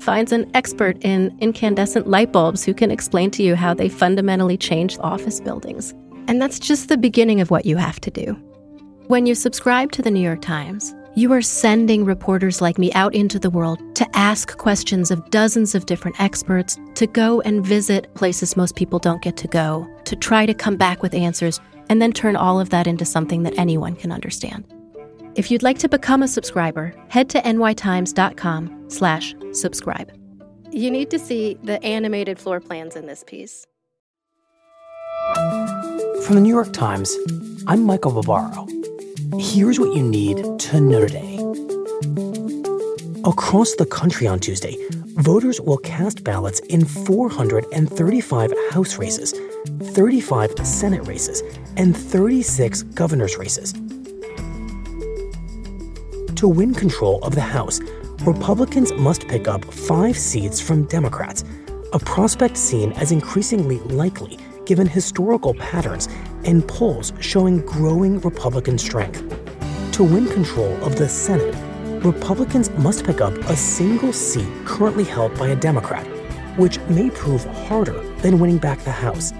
Finds an expert in incandescent light bulbs who can explain to you how they fundamentally change office buildings. And that's just the beginning of what you have to do. When you subscribe to the New York Times, you are sending reporters like me out into the world to ask questions of dozens of different experts, to go and visit places most people don't get to go, to try to come back with answers, and then turn all of that into something that anyone can understand. If you'd like to become a subscriber, head to nytimes.com slash subscribe. You need to see the animated floor plans in this piece. From the New York Times, I'm Michael Barbaro. Here's what you need to know today. Across the country on Tuesday, voters will cast ballots in 435 House races, 35 Senate races, and 36 governor's races. To win control of the House, Republicans must pick up five seats from Democrats, a prospect seen as increasingly likely given historical patterns and polls showing growing Republican strength. To win control of the Senate, Republicans must pick up a single seat currently held by a Democrat, which may prove harder than winning back the House.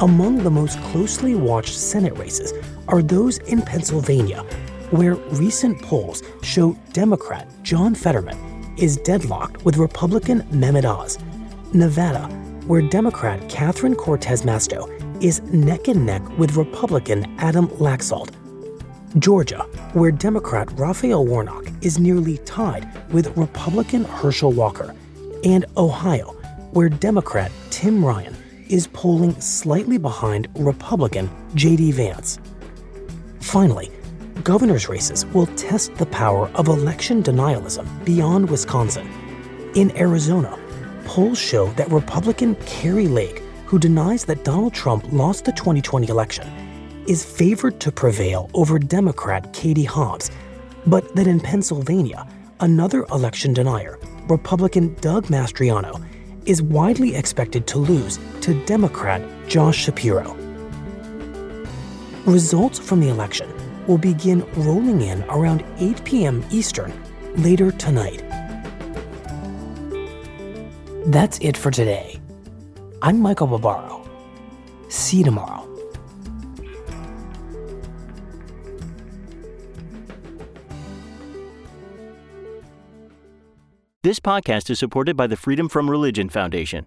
Among the most closely watched Senate races are those in Pennsylvania, where recent polls show Democrat John Fetterman is deadlocked with Republican Mehmet Oz. Nevada, where Democrat Catherine Cortez Masto is neck and neck with Republican Adam Laxalt. Georgia, where Democrat Raphael Warnock is nearly tied with Republican Herschel Walker. And Ohio, where Democrat Tim Ryan is polling slightly behind Republican J.D. Vance. Finally, governor's races will test the power of election denialism beyond Wisconsin. In Arizona, polls show that Republican Kari Lake, who denies that Donald Trump lost the 2020 election, is favored to prevail over Democrat Katie Hobbs, but that in Pennsylvania, another election denier, Republican Doug Mastriano, is widely expected to lose to Democrat Josh Shapiro. Results from the election will begin rolling in around 8 p.m. Eastern later tonight. That's it for today. I'm Michael Barbaro. See you tomorrow. This podcast is supported by the Freedom from Religion Foundation.